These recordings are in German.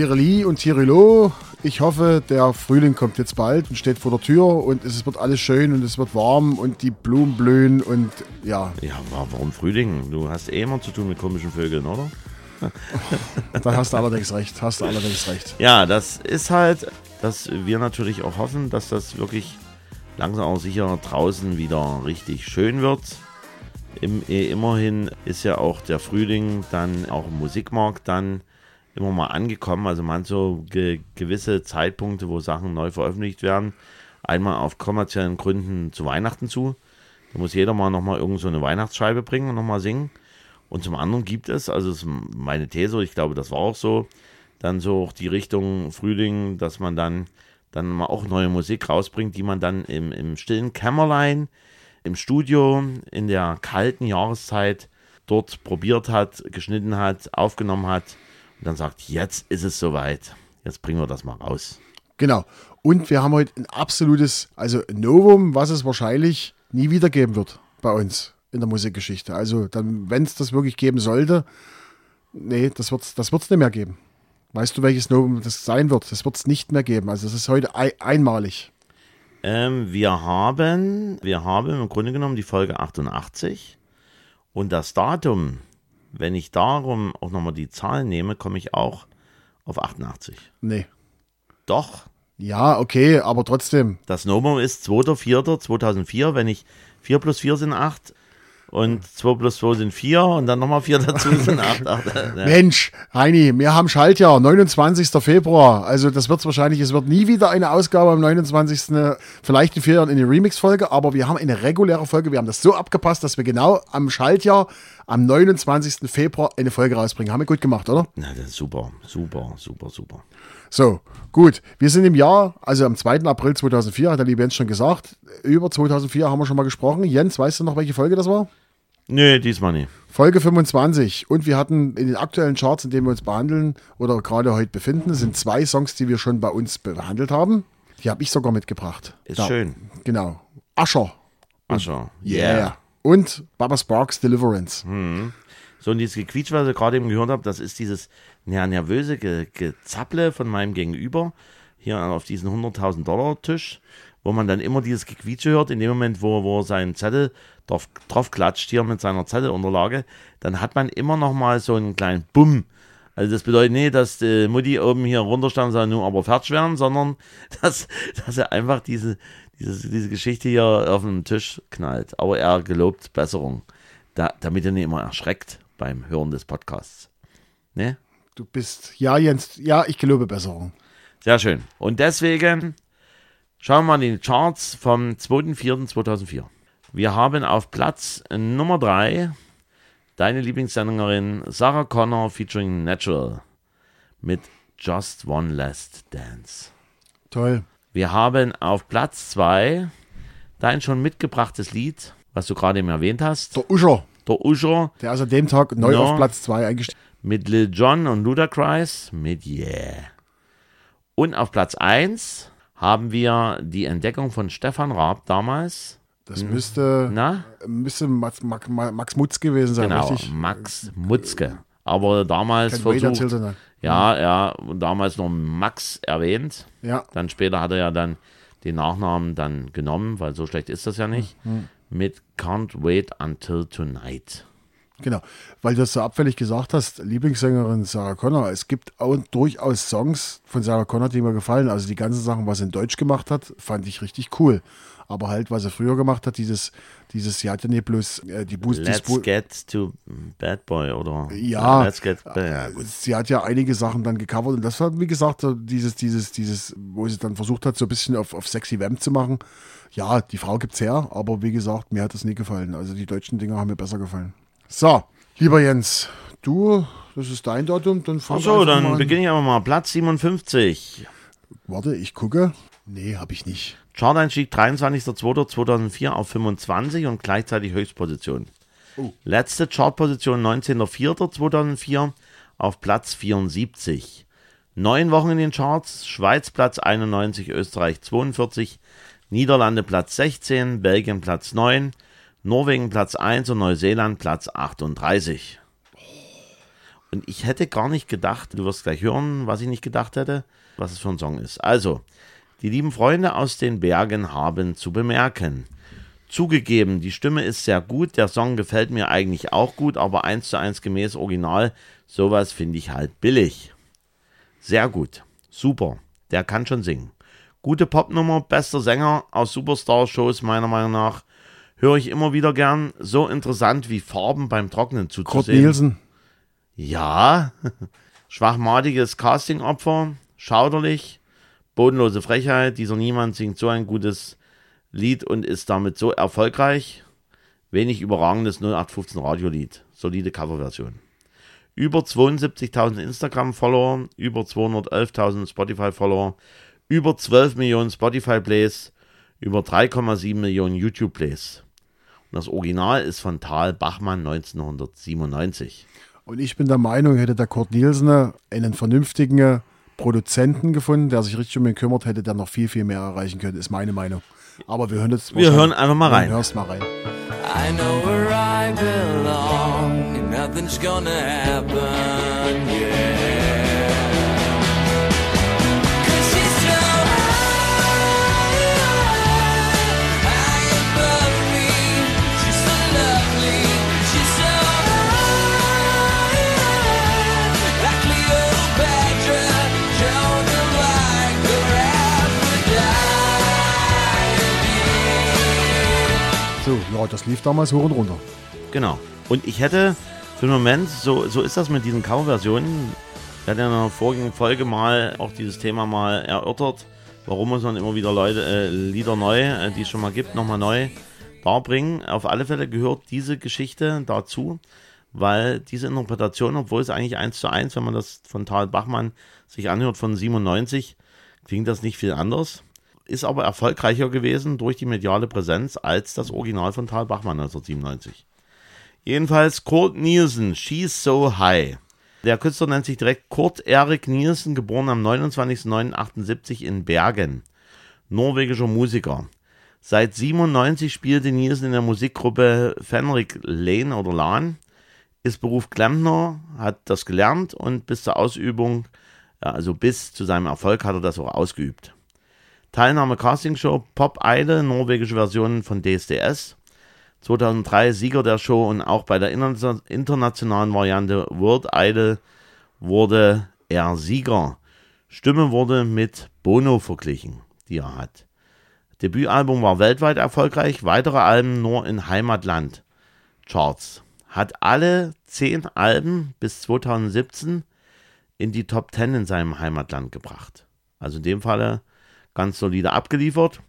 Tireli und Tirilo. Ich hoffe, der Frühling kommt jetzt bald und steht vor der Tür und es wird alles schön und es wird warm und die Blumen blühen und ja. Ja, warum Frühling? Du hast eh immer zu tun mit komischen Vögeln, oder? da hast du allerdings recht, hast du allerdings recht. Ja, das ist halt, dass wir natürlich auch hoffen, dass das wirklich langsam auch sicher draußen wieder richtig schön wird. Im, eh, immerhin ist ja auch der Frühling dann auch im Musikmarkt dann immer mal angekommen. Also man so ge gewisse Zeitpunkte, wo Sachen neu veröffentlicht werden. Einmal auf kommerziellen Gründen zu Weihnachten zu. Da muss jeder mal nochmal irgend so eine Weihnachtsscheibe bringen und nochmal singen. Und zum anderen gibt es, also ist meine These, ich glaube, das war auch so, dann so auch die Richtung Frühling, dass man dann, dann mal auch neue Musik rausbringt, die man dann im, im stillen Kämmerlein, im Studio, in der kalten Jahreszeit dort probiert hat, geschnitten hat, aufgenommen hat und dann sagt, jetzt ist es soweit, jetzt bringen wir das mal raus. Genau. Und wir haben heute ein absolutes, also Novum, was es wahrscheinlich nie wieder geben wird bei uns in der Musikgeschichte. Also dann, wenn es das wirklich geben sollte, nee, das wird es das wird's nicht mehr geben. Weißt du, welches Novum das sein wird? Das wird es nicht mehr geben. Also es ist heute ein, einmalig. Ähm, wir haben, wir haben im Grunde genommen die Folge 88 und das Datum, wenn ich darum auch nochmal die Zahlen nehme, komme ich auch auf 88. Nee. Doch. Ja, okay, aber trotzdem. Das Novum ist 2.4.2004. Wenn ich 4 plus 4 sind 8, und 2 plus 2 sind 4 und dann nochmal 4 dazu sind 8. 8 ja. Mensch, Heini, wir haben Schaltjahr, 29. Februar. Also das wird wahrscheinlich, es wird nie wieder eine Ausgabe am 29. Vielleicht in vier Jahren in die Remix-Folge, aber wir haben eine reguläre Folge. Wir haben das so abgepasst, dass wir genau am Schaltjahr am 29. Februar eine Folge rausbringen. Haben wir gut gemacht, oder? Na, das ist super, super, super, super. So, gut. Wir sind im Jahr, also am 2. April 2004, hat der liebe Jens schon gesagt. Über 2004 haben wir schon mal gesprochen. Jens, weißt du noch, welche Folge das war? Nee, diesmal nicht. Folge 25. Und wir hatten in den aktuellen Charts, in denen wir uns behandeln oder gerade heute befinden, sind zwei Songs, die wir schon bei uns behandelt haben. Die habe ich sogar mitgebracht. Ist da. schön. Genau. Ascher. Ascher. Yeah. yeah. Und Baba Sparks Deliverance. Mhm. So, und dieses Gequietsch, was ich gerade eben gehört habe, das ist dieses ja, nervöse Ge Gezapple von meinem Gegenüber hier auf diesen 100.000 Dollar Tisch, wo man dann immer dieses Gequietsche hört, in dem Moment, wo, wo er seinen Zettel drauf, drauf klatscht hier mit seiner Zettelunterlage, dann hat man immer noch mal so einen kleinen Bumm. Also das bedeutet nicht, dass die Mutti oben hier runterstand und sagt, nun aber fertig werden, sondern dass, dass er einfach diese, diese, diese Geschichte hier auf den Tisch knallt. Aber er gelobt Besserung, da, damit er nicht immer erschreckt beim Hören des Podcasts. Ne? Du bist, ja Jens, ja, ich gelobe Besserung. Sehr schön. Und deswegen schauen wir mal in die Charts vom 2.4.2004. Wir haben auf Platz Nummer 3 deine Lieblingssängerin Sarah Connor featuring Natural mit Just One Last Dance. Toll. Wir haben auf Platz 2 dein schon mitgebrachtes Lied, was du gerade eben erwähnt hast. Der Usher. Der Usher. Der ist an dem Tag neu no, auf Platz 2 eingestiegen. Mit Lil Jon und Ludacris mit Yeah. Und auf Platz 1 haben wir die Entdeckung von Stefan Raab damals das müsste, Na? müsste Max, Max, Max Mutzke gewesen sein, genau, richtig? Max Mutzke. Aber damals versucht, ja, ja, damals noch Max erwähnt. Ja. Dann später hat er ja dann den Nachnamen dann genommen, weil so schlecht ist das ja nicht, mhm. mit Can't Wait Until Tonight. Genau, weil du das so abfällig gesagt hast, Lieblingssängerin Sarah Connor. Es gibt auch durchaus Songs von Sarah Connor, die mir gefallen. Also die ganzen Sachen, was sie in Deutsch gemacht hat, fand ich richtig cool aber halt, was er früher gemacht hat, dieses, dieses, sie hatte nicht bloß äh, die Boost. Let's Bu get to Bad Boy oder ja, Let's get ja, sie hat ja einige Sachen dann gecovert und das war, wie gesagt, dieses, dieses, dieses, wo sie dann versucht hat, so ein bisschen auf, auf sexy Vamp zu machen. Ja, die Frau gibt's her, aber wie gesagt, mir hat das nie gefallen. Also die deutschen Dinger haben mir besser gefallen. So, lieber Jens, du, das ist dein Datum, dann fang Achso, dann beginne ich aber mal. Platz 57. Warte, ich gucke. Nee, habe ich nicht. Chart-Einstieg 23.02.2004 auf 25 und gleichzeitig Höchstposition. Oh. Letzte Chartposition 19.04.2004 auf Platz 74. Neun Wochen in den Charts, Schweiz Platz 91, Österreich 42, Niederlande Platz 16, Belgien Platz 9, Norwegen Platz 1 und Neuseeland Platz 38. Und ich hätte gar nicht gedacht, du wirst gleich hören, was ich nicht gedacht hätte, was es für ein Song ist. Also, die lieben Freunde aus den Bergen haben zu bemerken. Zugegeben, die Stimme ist sehr gut, der Song gefällt mir eigentlich auch gut, aber eins zu eins gemäß Original, sowas finde ich halt billig. Sehr gut, super, der kann schon singen. Gute Popnummer, bester Sänger aus Superstar-Shows meiner Meinung nach. Höre ich immer wieder gern. So interessant wie Farben beim Trocknen zuzusehen. Kurt Nielsen. Ja, schwachmatiges Castingopfer, schauderlich, bodenlose Frechheit. Dieser Niemand singt so ein gutes Lied und ist damit so erfolgreich. Wenig überragendes 0815 Radiolied. Solide Coverversion. Über 72.000 Instagram-Follower, über 211.000 Spotify-Follower, über 12 Millionen Spotify-Plays, über 3,7 Millionen YouTube-Plays. Das Original ist von Tal Bachmann 1997. Und ich bin der Meinung, hätte der Kurt Nielsen einen vernünftigen Produzenten gefunden, der sich richtig um ihn kümmert, hätte der noch viel, viel mehr erreichen können, ist meine Meinung. Aber wir hören jetzt Wir hören einfach mal rein. Hörst mal rein. I know where I belong, nothing's gonna happen, yeah. So, ja, das lief damals hoch und runter. Genau. Und ich hätte für den Moment, so, so ist das mit diesen Coverversionen. Hatten ja in einer vorigen Folge mal auch dieses Thema mal erörtert. Warum muss man immer wieder Leute, äh, Lieder neu, äh, die es schon mal gibt, nochmal neu darbringen. Auf alle Fälle gehört diese Geschichte dazu, weil diese Interpretation, obwohl es eigentlich eins zu eins, wenn man das von Tal Bachmann sich anhört, von 97, klingt das nicht viel anders. Ist aber erfolgreicher gewesen durch die mediale Präsenz als das Original von Tal Bachmann 1997. Jedenfalls Kurt Nielsen, She's So High. Der Künstler nennt sich direkt Kurt Erik Nielsen, geboren am 29.09.78 in Bergen. Norwegischer Musiker. Seit 97 spielte Nielsen in der Musikgruppe Fenrik Lane oder Lahn, ist Beruf Klempner, hat das gelernt und bis zur Ausübung, also bis zu seinem Erfolg hat er das auch ausgeübt. Teilnahme Castingshow Pop Idol, norwegische Version von DSDS. 2003 Sieger der Show und auch bei der interna- internationalen Variante World Idol wurde er Sieger. Stimme wurde mit Bono verglichen, die er hat. Debütalbum war weltweit erfolgreich, weitere Alben nur in Heimatland. Charts. Hat alle zehn Alben bis 2017 in die Top 10 in seinem Heimatland gebracht. Also in dem Falle ganz solide abgeliefert.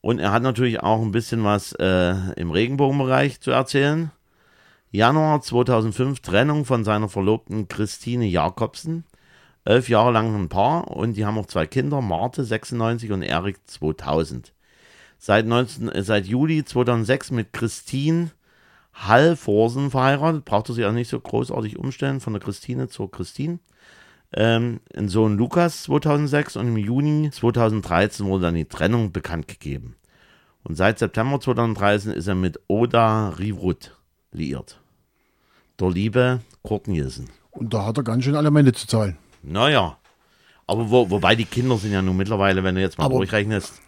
Und er hat natürlich auch ein bisschen was äh, im Regenbogenbereich zu erzählen. Januar 2005 Trennung von seiner Verlobten Christine Jakobsen. Elf Jahre lang ein Paar und die haben auch zwei Kinder, Marte 96 und Erik 2000. Seit, 19, äh, seit Juli 2006 mit Christine Hallforsen verheiratet. Braucht er sich auch nicht so großartig umstellen von der Christine zur Christine. Ähm, ein Sohn Lukas 2006 und im Juni 2013 wurde dann die Trennung bekannt gegeben. Und seit September 2013 ist er mit Oda Rivrut liiert. Der liebe Kurt Nielsen. Und da hat er ganz schön Elemente zu zahlen. Naja. Aber wo, wobei die Kinder sind ja nun mittlerweile, wenn du jetzt mal Aber- durchrechnest, ja,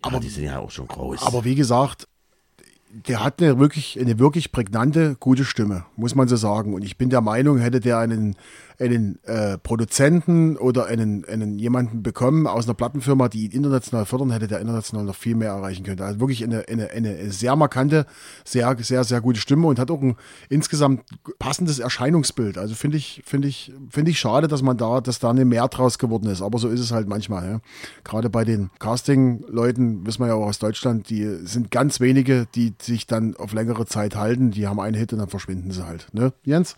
aber- die sind ja auch schon groß. Aber wie gesagt, der hat eine wirklich, eine wirklich prägnante, gute Stimme, muss man so sagen. Und ich bin der Meinung, hätte der einen, einen äh, Produzenten oder einen, einen jemanden bekommen aus einer Plattenfirma, die ihn international fördern, hätte der international noch viel mehr erreichen können. Also wirklich eine, eine, eine sehr markante, sehr, sehr, sehr gute Stimme und hat auch ein insgesamt passendes Erscheinungsbild. Also finde ich, finde ich, finde ich schade, dass man da, dass da eine mehr draus geworden ist. Aber so ist es halt manchmal. Ja. Gerade bei den Casting-Leuten, wissen wir ja auch aus Deutschland, die sind ganz wenige, die sich dann auf längere Zeit halten. Die haben einen Hit und dann verschwinden sie halt. Ne, Jens?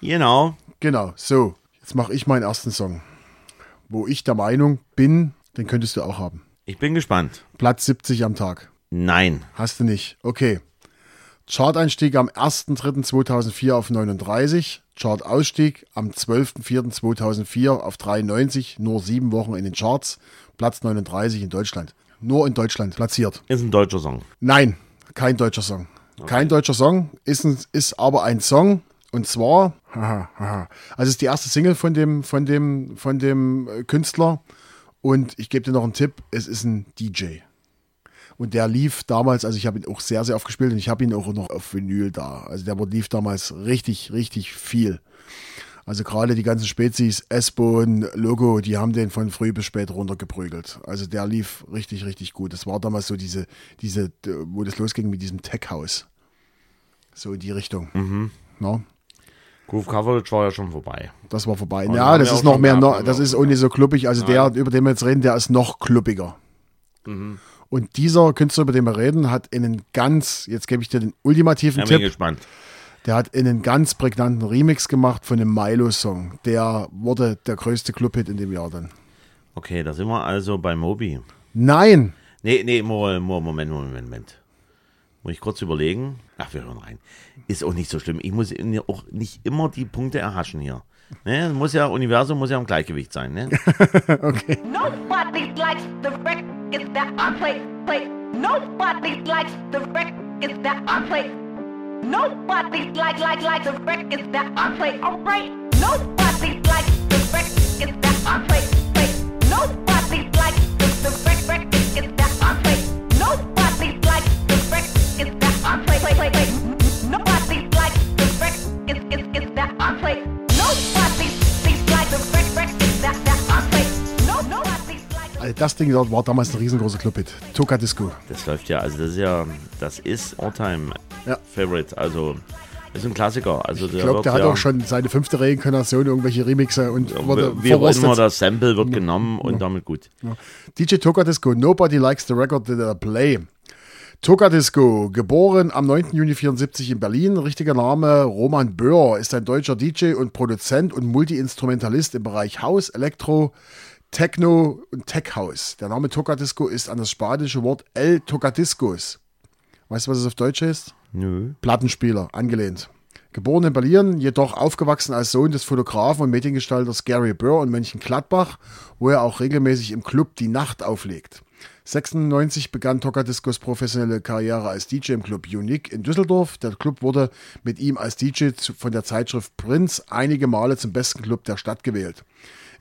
genau. Genau, so. Jetzt mache ich meinen ersten Song. Wo ich der Meinung bin, den könntest du auch haben. Ich bin gespannt. Platz 70 am Tag. Nein. Hast du nicht. Okay. Chart-Einstieg am 1.3.2004 auf 39. Chart-Ausstieg am 12.04.2004 auf 93. Nur sieben Wochen in den Charts. Platz 39 in Deutschland. Nur in Deutschland platziert. Ist ein deutscher Song. Nein, kein deutscher Song. Kein deutscher Song, ist, ein, ist aber ein Song Und zwar, haha, haha, also es ist die erste Single von dem, von dem, von dem äh, Künstler. Und ich gebe dir noch einen Tipp, es ist ein DJ. Und der lief damals, also ich habe ihn auch sehr, sehr oft gespielt und ich habe ihn auch noch auf Vinyl da. Also der lief damals richtig, richtig viel. Also gerade die ganzen Spezies, S-Bone, Logo, die haben den von früh bis spät runtergeprügelt. Also der lief richtig, richtig gut. Das war damals so diese, diese, wo das losging mit diesem Tech-House. So in die Richtung. Mhm. No? Groove Coverage war ja schon vorbei. Das war vorbei. Und ja, haben das ist noch mehr, noch, das ist nicht so kluppig. Also der, über den wir jetzt reden, der ist noch kluppiger. Mhm. Und dieser Künstler, über den wir reden, hat einen ganz, jetzt gebe ich dir den ultimativen Ja, bin Tipp, gespannt. der hat einen ganz prägnanten Remix gemacht von einem Milo-Song. Der wurde der größte Clubhit in dem Jahr dann. Okay, da sind wir also bei Moby. Nein! Nee, nee, Mo- Mo- Moment, Moment, Moment. Muss ich kurz überlegen. Ach, wir hören rein. Ist auch nicht so schlimm. Ich muss auch nicht immer die Punkte erhaschen hier. Ne? Muss ja, Universum muss ja im Gleichgewicht sein, ne? Nobody likes the records that I play, play. Nobody likes the records that I play. Nobody like, like, like the records that I play. Alright. Nobody likes das Ding dort war damals ein riesengroßer Clubhit. Toka Disco. Das läuft ja, also das ist ja, das ist Alltime Ja. Favorite. Also, ist ein Klassiker. Also Ich glaube, der hat ja, auch schon seine fünfte Reinkarnation, irgendwelche Remixe und wurde wie auch immer das Sample wird genommen und damit gut. DJ Toka Disco, Nobody Likes the Record That I Play. Toka Disco, geboren am 9. Juni 74 in Berlin. Richtiger Name Roman Böhr, ist ein deutscher DJ und Produzent und Multi-Instrumentalist im Bereich House, Elektro, Techno und Tech House. Der Name Toka Disco ist an das spanische Wort El Tocadiscos. Weißt du, was es auf Deutsch heißt? Nö. Plattenspieler, angelehnt. Geboren in Berlin, jedoch aufgewachsen als Sohn des Fotografen und Mediengestalters Gary Burr in Mönchengladbach, wo er auch regelmäßig im Club die Nacht auflegt. 96 begann Tocadiscos professionelle Karriere als DJ im Club Unique in Düsseldorf. Der Club wurde mit ihm als DJ von der Zeitschrift Prince einige Male zum besten Club der Stadt gewählt.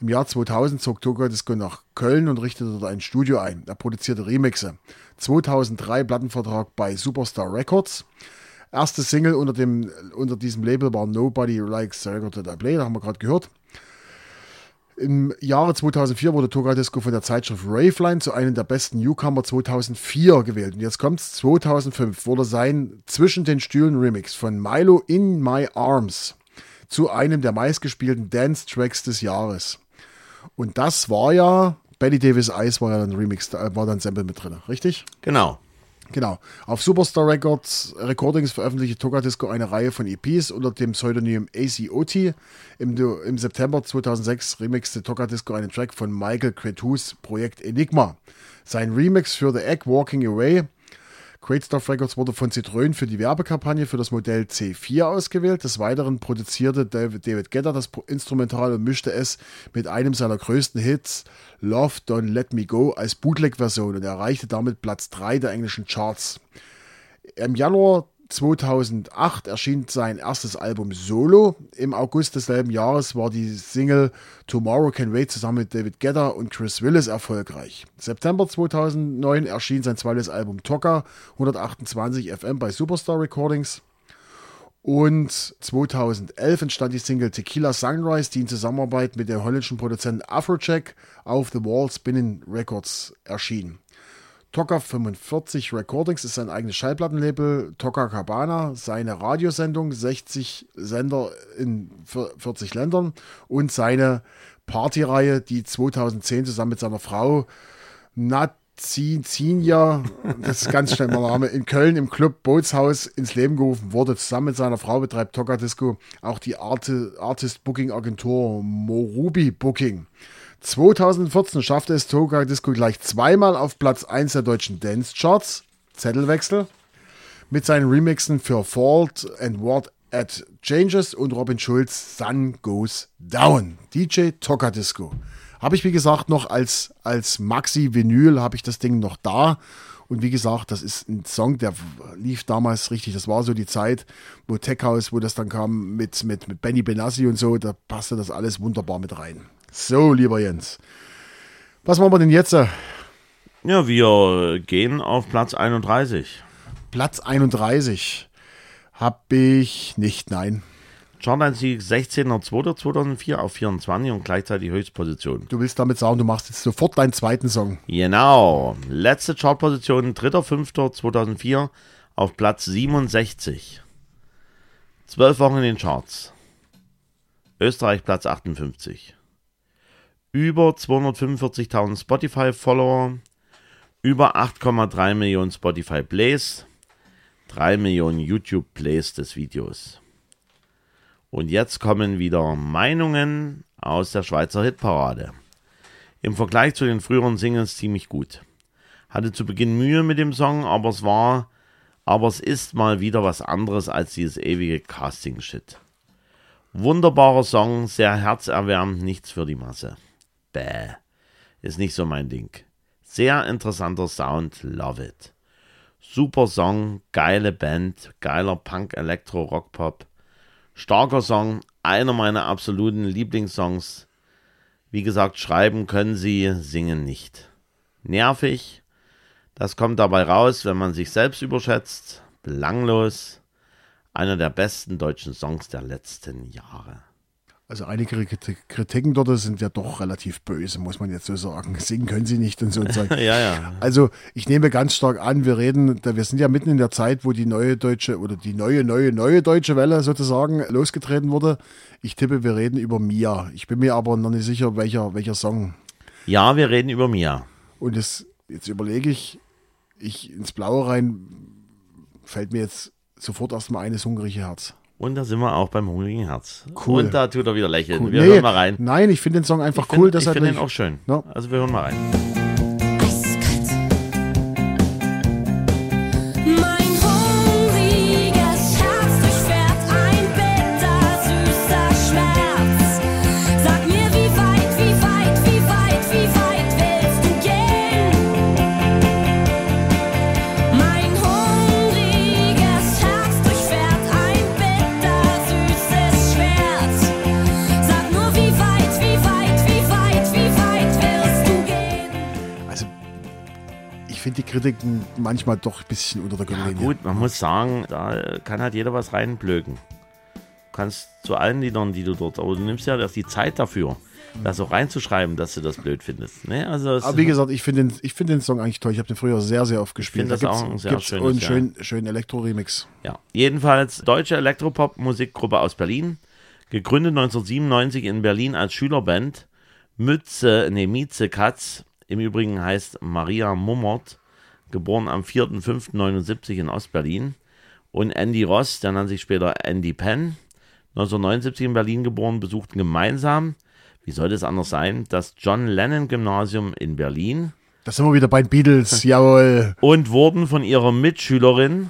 Im Jahr 2000 zog Tocadisco nach Köln und richtete dort ein Studio ein. Er produzierte Remixe. 2003 Plattenvertrag bei Superstar Records. Erste Single unter, dem, unter diesem Label war Nobody Likes the Record That I Play, da haben wir gerade gehört. Im Jahre 2004 wurde Toga Disco von der Zeitschrift Raveline zu einem der besten Newcomer 2004 gewählt. Und jetzt kommt's, 2005 wurde sein Zwischen den Stühlen Remix von Milo in My Arms zu einem der meistgespielten Dance-Tracks des Jahres. Und das war ja, Betty Davis Eyes war ja dann Remix, da war dann Sample mit drin, richtig? Genau. Genau. Auf Superstar Records Recordings veröffentlichte Toga Disco eine Reihe von EPs unter dem Pseudonym ACOT. Im, Im September 2006 remixte Toga Disco einen Track von Michael Cretus Projekt Enigma. Sein Remix für The Egg Walking Away Great Stuff Records wurde von Citroën für die Werbekampagne für das Modell C4 ausgewählt. Des Weiteren produzierte David, Guetta das Instrumental und mischte es mit einem seiner größten Hits, Love Don't Let Me Go, als Bootleg-Version und erreichte damit Platz 3 der englischen Charts. Im Januar 2008 erschien sein erstes Album Solo. Im August desselben Jahres war die Single Tomorrow Can Wait zusammen mit David Guetta und Chris Willis erfolgreich. September 2009 erschien sein zweites Album Toka 128 FM bei Superstar Recordings. Und 2011 entstand die Single Tequila Sunrise, die in Zusammenarbeit mit dem holländischen Produzenten Afrojack auf The Wall Spinning Records erschien. Toka 45 Recordings ist sein eigenes Schallplattenlabel. Toka Cabana, seine Radiosendung, 60 Sender in 40 Ländern und seine Partyreihe, die 2010 zusammen mit seiner Frau Nazinzinja, das ist ganz schnell mein Name, in Köln im Club Bootshaus ins Leben gerufen wurde. Zusammen mit seiner Frau betreibt Toka Disco auch die Arte, Artist Booking Agentur Morubi Booking. 2014 schaffte es Toga Disco gleich zweimal auf Platz 1 der deutschen Dance Charts. Zettelwechsel. Mit seinen Remixen für Fault and What at Changes und Robin Schulz Sun Goes Down. DJ Toka Disco. Habe ich wie gesagt noch als, als Maxi-Vinyl habe ich das Ding noch da Und wie gesagt, das ist ein Song, der lief damals richtig. Das war so die Zeit, wo Tech House, wo das dann kam mit, mit, mit Benny Benassi und so, da passte das alles wunderbar mit rein. So, lieber Jens. Was machen wir denn jetzt? Ja, wir gehen auf Platz 31. Platz 31 habe ich nicht, nein. Charteinstieg 16.02.2004 auf 24 und gleichzeitig Höchstposition. Du willst damit sagen, du machst jetzt sofort deinen zweiten Song. Genau. Letzte Chartposition 3.05.2004 auf Platz 67. Zwölf Wochen in den Charts. Österreich Platz 58. Über 245.000 Spotify-Follower. Über 8,3 Millionen Spotify-Plays. 3 Millionen YouTube-Plays des Videos. Und jetzt kommen wieder Meinungen aus der Schweizer Hitparade. Im Vergleich zu den früheren Singles ziemlich gut. Hatte zu Beginn Mühe mit dem Song, aber es war, aber es ist mal wieder was anderes als dieses ewige Casting-Shit. Wunderbarer Song, sehr herzerwärmend, nichts für die Masse. Bäh, ist nicht so mein Ding. Sehr interessanter Sound, love it. Super Song, geile Band, geiler Punk, Elektro, Rock, Pop. Starker Song, einer meiner absoluten Lieblingssongs. Wie gesagt, schreiben können sie, singen nicht. Nervig, das kommt dabei raus, wenn man sich selbst überschätzt. Belanglos, einer der besten deutschen Songs der letzten Jahre. Also einige Kritik- Kritiken dort sind ja doch relativ böse, muss man jetzt so sagen. Singen können sie nicht und so ein Zeug. Ja, ja. Also ich nehme ganz stark an, wir reden, wir sind ja mitten in der Zeit, wo die neue deutsche oder die neue, neue, neue deutsche Welle sozusagen losgetreten wurde. Ich tippe, wir reden über Mia. Ich bin mir aber noch nicht sicher, welcher, welcher Song. Ja, wir reden über Mia. Und das, jetzt überlege ich, ich ins Blaue rein, fällt mir jetzt sofort erstmal ein, das hungrige Herz. Und da sind wir auch beim hungrigen Herz. Cool. Und da tut er wieder lächeln. Cool. Wir Nee, hören mal rein. Nein, ich finde den Song einfach Ich find- cool. Ich deshalb finde den auch schön. Ja. Also wir hören mal rein. Kritiken manchmal doch ein bisschen unter der Ja, Gürtellinie. gut, man muss sagen, da kann halt jeder was reinblöken. Du kannst zu allen Liedern, die du dort, aber du nimmst ja auch die Zeit dafür, das auch reinzuschreiben, dass du das blöd findest. Ne? Also Aber wie gesagt, ich finde den, ich find den Song eigentlich toll. Ich habe den früher sehr, sehr oft gespielt. find das gibt's- auch ein sehr schönes, und ja. schön, schön Elektro-Remix. Ja, jedenfalls deutsche Elektropop-Musikgruppe aus Berlin, gegründet 1997 in Berlin als Schülerband. Mütze, nee, Mieze Katz, im Übrigen heißt Maria Mummert, geboren am 4.5.79 in Ostberlin. Und Andy Ross, der nannte sich später Andy Penn, 1979 in Berlin geboren, besuchten gemeinsam, wie sollte es anders sein, das John Lennon Gymnasium in Berlin Da sind wir wieder bei den Beatles, jawohl. und wurden von ihrer Mitschülerin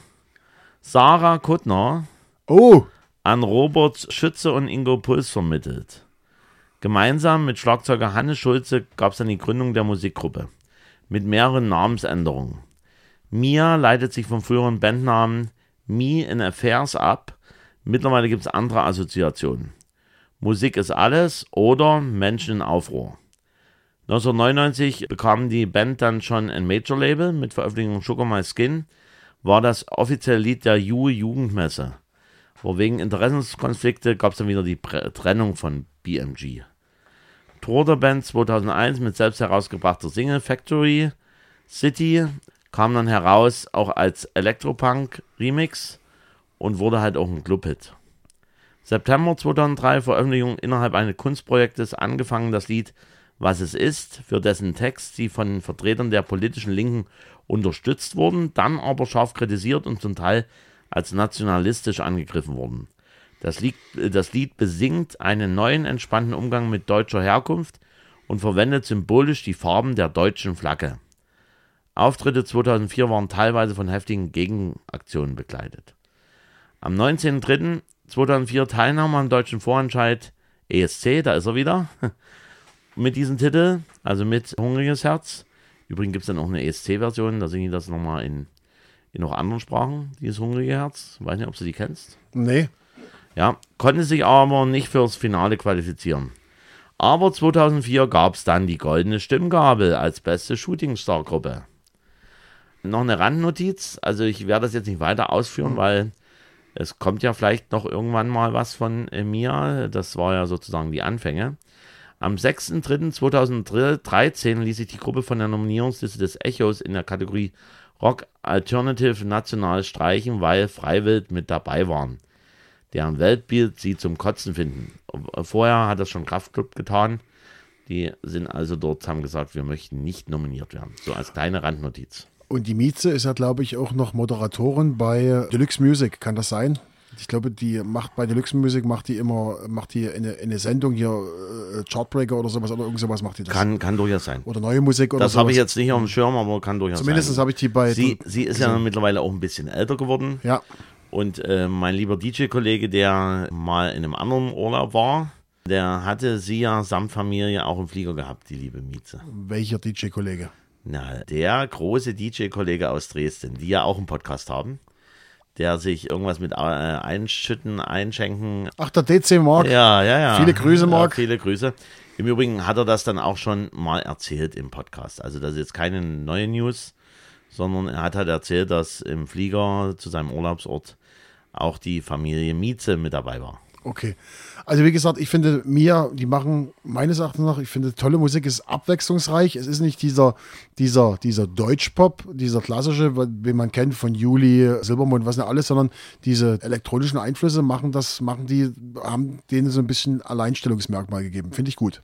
Sarah Kuttner Oh, an Robert Schütze und Ingo Puls vermittelt. Gemeinsam mit Schlagzeuger Hannes Schulze gab es dann die Gründung der Musikgruppe mit mehreren Namensänderungen. Mia leitet sich vom früheren Bandnamen Me in Affairs ab. Mittlerweile gibt es andere Assoziationen. Musik ist alles oder Menschen in Aufruhr. 1999 bekam die Band dann schon ein Major-Label mit Veröffentlichung Sugar My Skin, war das offizielle Lied der Juhe Jugendmesse. Wo wegen Interessenskonflikte gab es dann wieder die Trennung von BMG. Tour der Band 2001 mit selbst herausgebrachter Single Factory City kam dann heraus auch als Elektropunk Remix und wurde halt auch ein Clubhit. September 2003 Veröffentlichung innerhalb eines Kunstprojektes angefangen das Lied Was es ist, für dessen Text sie von Vertretern der politischen Linken unterstützt wurden, dann aber scharf kritisiert und zum Teil als nationalistisch angegriffen wurden. Das Lied, das Lied besingt einen neuen, entspannten Umgang mit deutscher Herkunft und verwendet symbolisch die Farben der deutschen Flagge. Auftritte 2004 waren teilweise von heftigen Gegenaktionen begleitet. Am 19.03.2004 Teilnahme am deutschen Vorentscheid ESC, da ist er wieder, mit diesem Titel, also mit Hungriges Herz. Übrigens gibt es dann auch eine ESC-Version, da singe ich das nochmal in, in noch anderen Sprachen, dieses Hungrige Herz. Weiß nicht, ob du die kennst. Nee. Ja, konnte sich aber nicht fürs Finale qualifizieren. Aber 2004 gab es dann die Goldene Stimmgabel als beste Shootingstar-Gruppe. Noch eine Randnotiz, also ich werde das jetzt nicht weiter ausführen, weil es kommt ja vielleicht noch irgendwann mal was von mir. Das war ja sozusagen die Anfänge. Am 6.3.2013 ließ sich die Gruppe von der Nominierungsliste des Echos in der Kategorie Rock Alternative national streichen, weil Freiwild mit dabei waren deren Weltbild sie zum Kotzen finden. Vorher hat das schon Kraftclub getan. Die sind also dort, haben gesagt, wir möchten nicht nominiert werden. So als kleine Randnotiz. Und die Mieze ist ja, glaube ich, auch noch Moderatorin bei Deluxe Music. Kann das sein? Ich glaube, die macht bei Deluxe Music macht die immer, macht die eine, eine Sendung hier, äh, Chartbreaker oder sowas oder irgend sowas macht die das. Kann, kann durchaus sein. oder neue Musik oder Das habe ich jetzt nicht auf dem Schirm, aber kann durchaus Zumindest sein. habe ich die bei. Sie, sie ist ja mittlerweile auch ein bisschen älter geworden. ja, Und äh, mein lieber DJ-Kollege, der mal in einem anderen Urlaub war, der hatte sie ja samt Familie auch im Flieger gehabt, die liebe Mieze. welcher DJ-Kollege? Na, der große DJ-Kollege aus Dresden, die ja auch einen Podcast haben, der sich irgendwas mit äh, Einschütten, Einschenken. Ach, der DC Mark. Ja, ja, ja. Viele Grüße, Marc. Ja, viele Grüße. Im Übrigen hat er das dann auch schon mal erzählt im Podcast. Also, das ist jetzt keine neue News, sondern er hat halt erzählt, dass im Flieger zu seinem Urlaubsort auch die Familie Mieze mit dabei war. Okay. Also wie gesagt, ich finde Mia, die machen meines Erachtens nach, ich finde tolle Musik ist abwechslungsreich. Es ist nicht dieser, dieser, dieser Deutschpop, dieser klassische, den man kennt von Juli, Silbermond, was nicht alles, sondern diese elektronischen Einflüsse machen das, machen die, haben denen so ein bisschen Alleinstellungsmerkmal gegeben. Finde ich gut.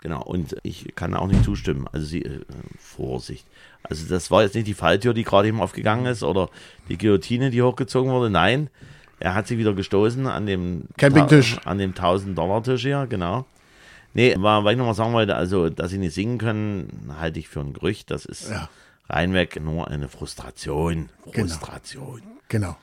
Genau, und ich kann auch nicht zustimmen. Also sie, äh, Vorsicht. Also das war jetzt nicht die Falltür, die gerade eben aufgegangen ist oder die Guillotine, die hochgezogen wurde. Nein, er hat sie wieder gestoßen an dem Campingtisch. An dem 1000-Dollar-Tisch hier, genau. Nee, wa- was ich nochmal sagen wollte, also, dass sie nicht singen können, halte ich für ein Gerücht. Das ist Ja. reinweg nur eine Frustration. Genau. Frustration. Genau.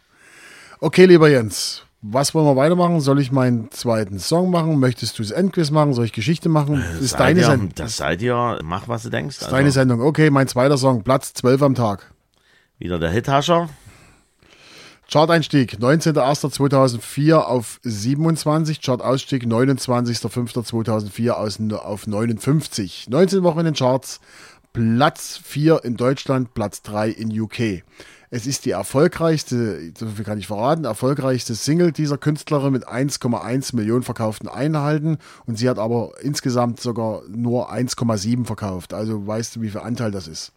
Okay, lieber Jens, was wollen wir weitermachen? Soll ich meinen zweiten Song machen? Möchtest du das Endquiz machen? Soll ich Geschichte machen? Das ist Seid deine ihr- Sendung. Das seid ihr, mach was du denkst. Das ist deine Sendung. Okay, mein zweiter Song, Platz 12 am Tag. wieder der Hithascher. Chart-Einstieg 19.01.2004 auf 27, Chart-Ausstieg 29.05.2004 aus, auf 59. 19 Wochen in den Charts, Platz 4 in Deutschland, Platz 3 in UK. Es ist die erfolgreichste, so viel kann ich verraten, erfolgreichste Single dieser Künstlerin mit 1,1 Millionen verkauften Einheiten und sie hat aber insgesamt sogar nur 1,7 verkauft. Also weißt du, wie viel Anteil das ist.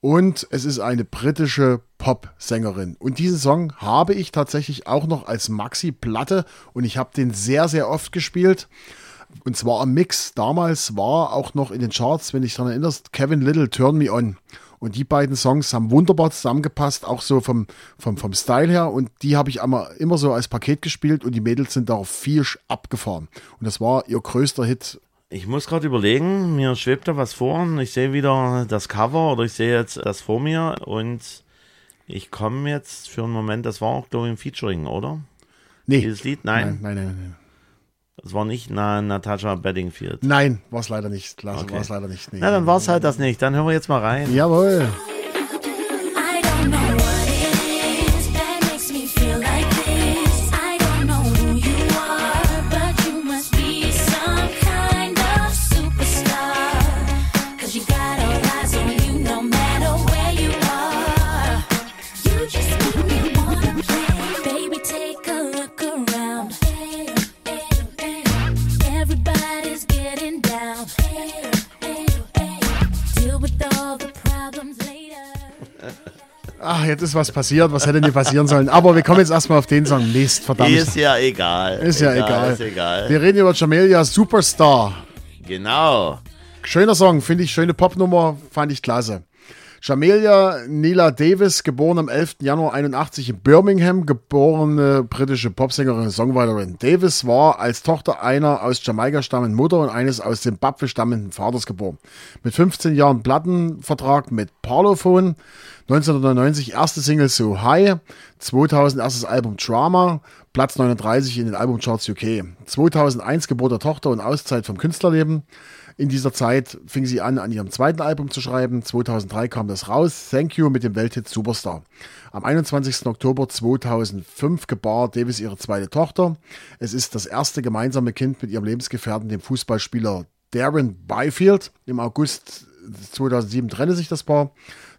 Und es ist eine britische Pop-Sängerin. Und diesen Song habe ich tatsächlich auch noch als Maxi-Platte und ich habe den sehr, sehr oft gespielt. Und zwar am Mix. Damals war auch noch in den Charts, wenn ich daran erinnerst, Kevin Little, Turn Me On. Und die beiden Songs haben wunderbar zusammengepasst, auch so vom, vom, vom Style her. Und die habe ich immer, immer so als Paket gespielt und die Mädels sind darauf viel abgefahren. Und das war ihr größter Hit Ich muss gerade überlegen, mir schwebt da was vor. und Ich sehe wieder das Cover oder ich sehe jetzt das vor mir und ich komme jetzt für einen Moment, das war auch, glaube ich, ein Featuring, oder? Nee. Dieses Lied? Nein, Nein, nein, nein, nein. das war nicht na, Natascha Bedingfield. Nein, war es leider nicht. Lass- Okay. War es leider nicht. Nee. Na, dann war es halt das nicht. Dann hören wir jetzt mal rein. Jawohl. I don't know Ach, jetzt ist was passiert. Was hätte denn passieren sollen? Aber wir kommen jetzt erstmal auf den Song. Mist, verdammt. Ist ja egal. Ist ja egal. Ist egal. Wir reden über Jamelia Superstar. Genau. Schöner Song, finde ich. Schöne Popnummer, fand ich klasse. Jamelia Nila Davis, geboren am 11. Januar 81 in Birmingham, geborene britische Popsängerin und Songwriterin. Davis war als Tochter einer aus Jamaika stammenden Mutter und eines aus Zimbabwe stammenden Vaters geboren. Mit 15 Jahren Plattenvertrag mit Parlophone, 1999 erste Single So High, 2000 erstes Album Drama, Platz 39 in den Albumcharts UK. 2001 Geburt der Tochter und Auszeit vom Künstlerleben. In dieser Zeit fing sie an, an ihrem zweiten Album zu schreiben. 2003 kam das raus, Thank You mit dem Welthit Superstar. Am 21. Oktober 2005 gebar Davis ihre zweite Tochter. Es ist das erste gemeinsame Kind mit ihrem Lebensgefährten, dem Fußballspieler Darren Byfield. Im August 2007 trennte sich das Paar.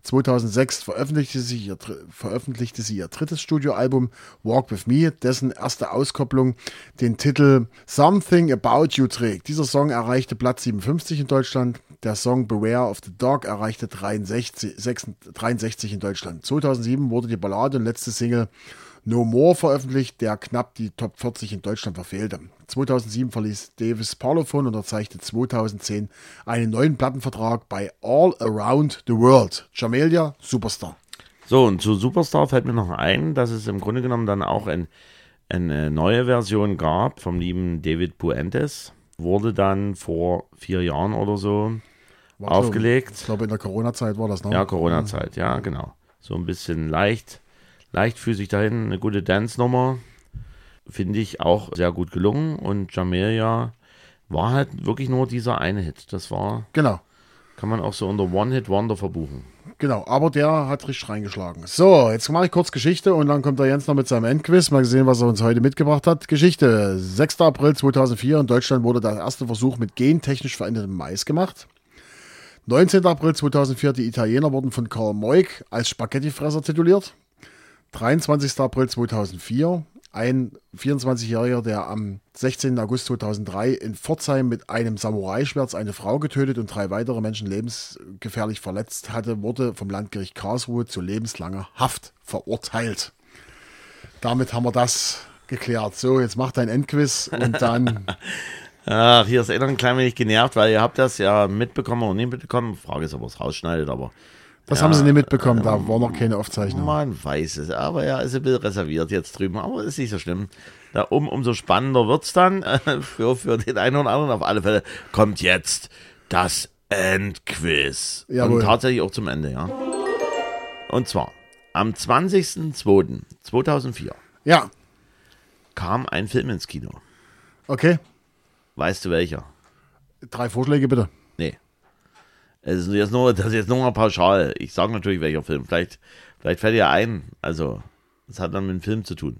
2006 veröffentlichte sie, ihr, veröffentlichte sie ihr drittes Studioalbum Walk With Me, dessen erste Auskopplung den Titel Something About You trägt. Dieser Song erreichte Platz 57 in Deutschland. Der Song Beware of the Dog erreichte 63, 66 63 in Deutschland. 2007 wurde die Ballade und letzte Single No More veröffentlicht, der knapp die Top 40 in Deutschland verfehlte. 2007 verließ Davis Parlophone und erzeichnete 2010 einen neuen Plattenvertrag bei All Around the World. Jamelia, Superstar. So, und zu Superstar fällt mir noch ein, dass es im Grunde genommen dann auch ein, eine neue Version gab vom lieben David Puentes. Wurde dann vor vier Jahren oder so War aufgelegt. Ich glaube, in der Corona-Zeit war das noch. Ja, Corona-Zeit, ja, genau. So ein bisschen leicht, leichtfüßig dahin, eine gute Dance-Nummer. Finde ich auch sehr gut gelungen. Und Jamelia war halt wirklich nur dieser eine Hit. Das war, Genau. kann man auch so unter One-Hit-Wonder verbuchen. Genau, aber der hat richtig reingeschlagen. So, jetzt mache ich kurz Geschichte und dann kommt der Jens noch mit seinem Endquiz. Mal sehen, was er uns heute mitgebracht hat. Geschichte. 6. April 2004 in Deutschland wurde der erste Versuch mit gentechnisch verändertem Mais gemacht. 19. April 2004, die Italiener wurden von Karl Moik als Spaghettifresser tituliert. 23. April 2004, ein 24-Jähriger, der am 16. August 2003 in Pforzheim mit einem Samurai-Schwert eine Frau getötet und drei weitere Menschen lebensgefährlich verletzt hatte, wurde vom Landgericht Karlsruhe zu lebenslanger Haft verurteilt. Damit haben wir das geklärt. So, jetzt mach dein Endquiz und dann Ach, hier ist eh noch ein klein wenig genervt, weil ihr habt das ja mitbekommen oder nicht mitbekommen. Frage ist, ob ihr es rausschneidet, aber Das Ja, haben sie nicht mitbekommen, da war noch keine Aufzeichnung. man weiß es. Aber ja, ist ein bisschen reserviert jetzt drüben, aber ist nicht so schlimm. Da um, umso spannender wird es dann für, für den einen oder anderen. Auf alle Fälle kommt jetzt das Endquiz. Jawohl. Und tatsächlich auch zum Ende, ja. Und zwar, am 20.02.2004 Ja, kam ein Film ins Kino. okay. Weißt du welcher? Drei Vorschläge bitte. Nee. Es ist jetzt nur, das ist jetzt nur mal pauschal. Ich sage natürlich welcher Film. Vielleicht, vielleicht fällt dir ein. Also, das hat dann mit dem Film zu tun.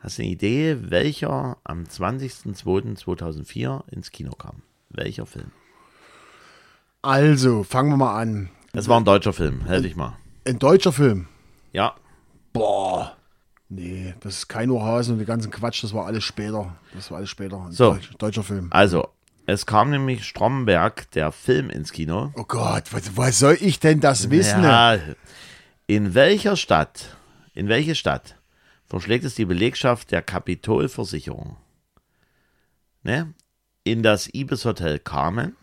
Hast du eine Idee, welcher am 20.02.2004 ins Kino kam? Welcher Film? Also, fangen wir mal an. Das war ein deutscher Film, helf ich mal. Ein deutscher Film. Ja, Boah. Nee, das ist kein Ohrhasen und den ganzen Quatsch, das war alles später. Das war alles später. Ein So. Deutsch, deutscher Film. also, es kam nämlich Stromberg, der Film, ins Kino. Oh Gott, was, woher soll ich denn das wissen? Ja, in welcher Stadt, in welche Stadt verschlägt es die Belegschaft der Kapitolversicherung? Ne? In das Ibis Hotel Carmen,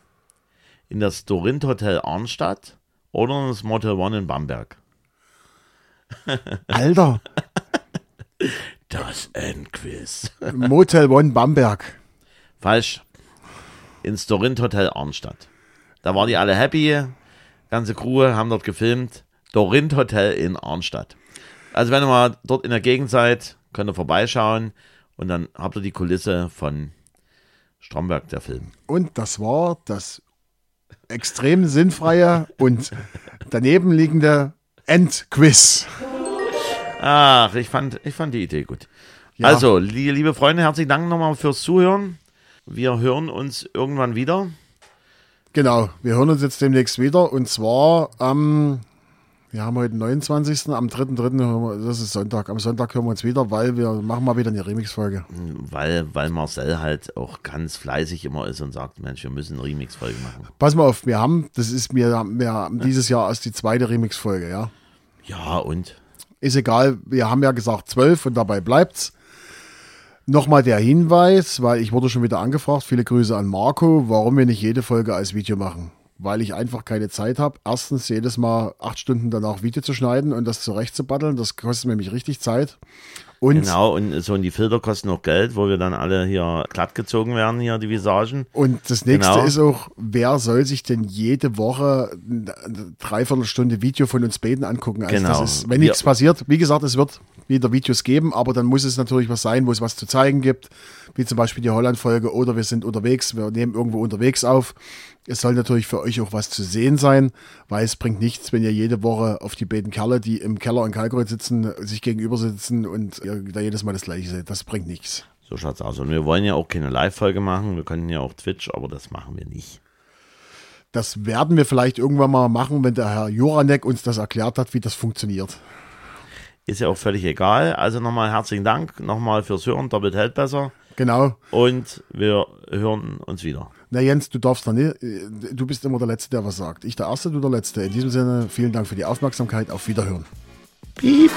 in das Dorint Hotel Arnstadt oder in das Motel One in Bamberg? Alter, Das Endquiz. Motel One Bamberg. Falsch. Ins Dorint Hotel Arnstadt. Da waren die alle happy, ganze Crew haben dort gefilmt. Dorint Hotel in Arnstadt. Also wenn ihr mal dort in der Gegend seid, könnt ihr vorbeischauen und dann habt ihr die Kulisse von Stromberg, der Film. Und das war das extrem sinnfreie und daneben liegende Endquiz. Ach, ich fand, ich fand die Idee gut. Ja. Also, li liebe Freunde, herzlichen Dank nochmal fürs Zuhören. Wir hören uns irgendwann wieder. Genau, wir hören uns jetzt demnächst wieder und zwar am, wir haben heute den 29. Am 3.3., hören wir- das ist Sonntag, am Sonntag hören wir uns wieder, weil wir machen mal wieder eine Remix-Folge. Weil, weil Marcel halt auch ganz fleißig immer ist und sagt, Mensch, wir müssen eine Remix-Folge machen. Pass mal auf, wir haben, das ist mir, wir haben dieses Jahr erst die zweite Remix-Folge, ja. Ja, und? Ist egal, wir haben ja gesagt 12 und dabei bleibt's. Nochmal der Hinweis, weil ich wurde schon wieder angefragt, viele Grüße an Marco, warum wir nicht jede Folge als Video machen. Weil ich einfach keine Zeit habe. Erstens jedes Mal acht Stunden danach Video zu schneiden und das zurechtzubatteln, das kostet mir nämlich richtig Zeit. Und, Genau, und so und die Filter kosten auch Geld, wo wir dann alle hier glatt gezogen werden, hier die Visagen. und das nächste Genau. ist auch, wer soll sich denn jede Woche eine Dreiviertelstunde Video von uns beiden angucken? Also Genau. das ist, wenn Wir- nichts passiert, wie gesagt, es wird wieder Videos geben, aber dann muss es natürlich was sein, wo es was zu zeigen gibt, wie zum Beispiel die Holland-Folge oder wir sind unterwegs, wir nehmen irgendwo unterwegs auf. Es soll natürlich für euch auch was zu sehen sein, weil es bringt nichts, wenn ihr jede Woche auf die beiden Kerle, die im Keller in Kalkreuz sitzen, sich gegenüber sitzen und ihr da jedes Mal das Gleiche seht. Das bringt nichts. So schaut's aus. Und wir wollen ja auch keine Live-Folge machen. Wir können ja auch Twitch, aber das machen wir nicht. Das werden wir vielleicht irgendwann mal machen, wenn der Herr Joranek uns das erklärt hat, wie das funktioniert. Ist ja auch völlig egal. Also nochmal herzlichen Dank nochmal fürs Hören. Doppelt hält besser. Genau. Und wir hören uns wieder. Na Jens, du darfst noch nicht. Du bist immer der Letzte, der was sagt. Ich der Erste, du der Letzte. In diesem Sinne, vielen Dank für die Aufmerksamkeit. Auf Wiederhören. Piep.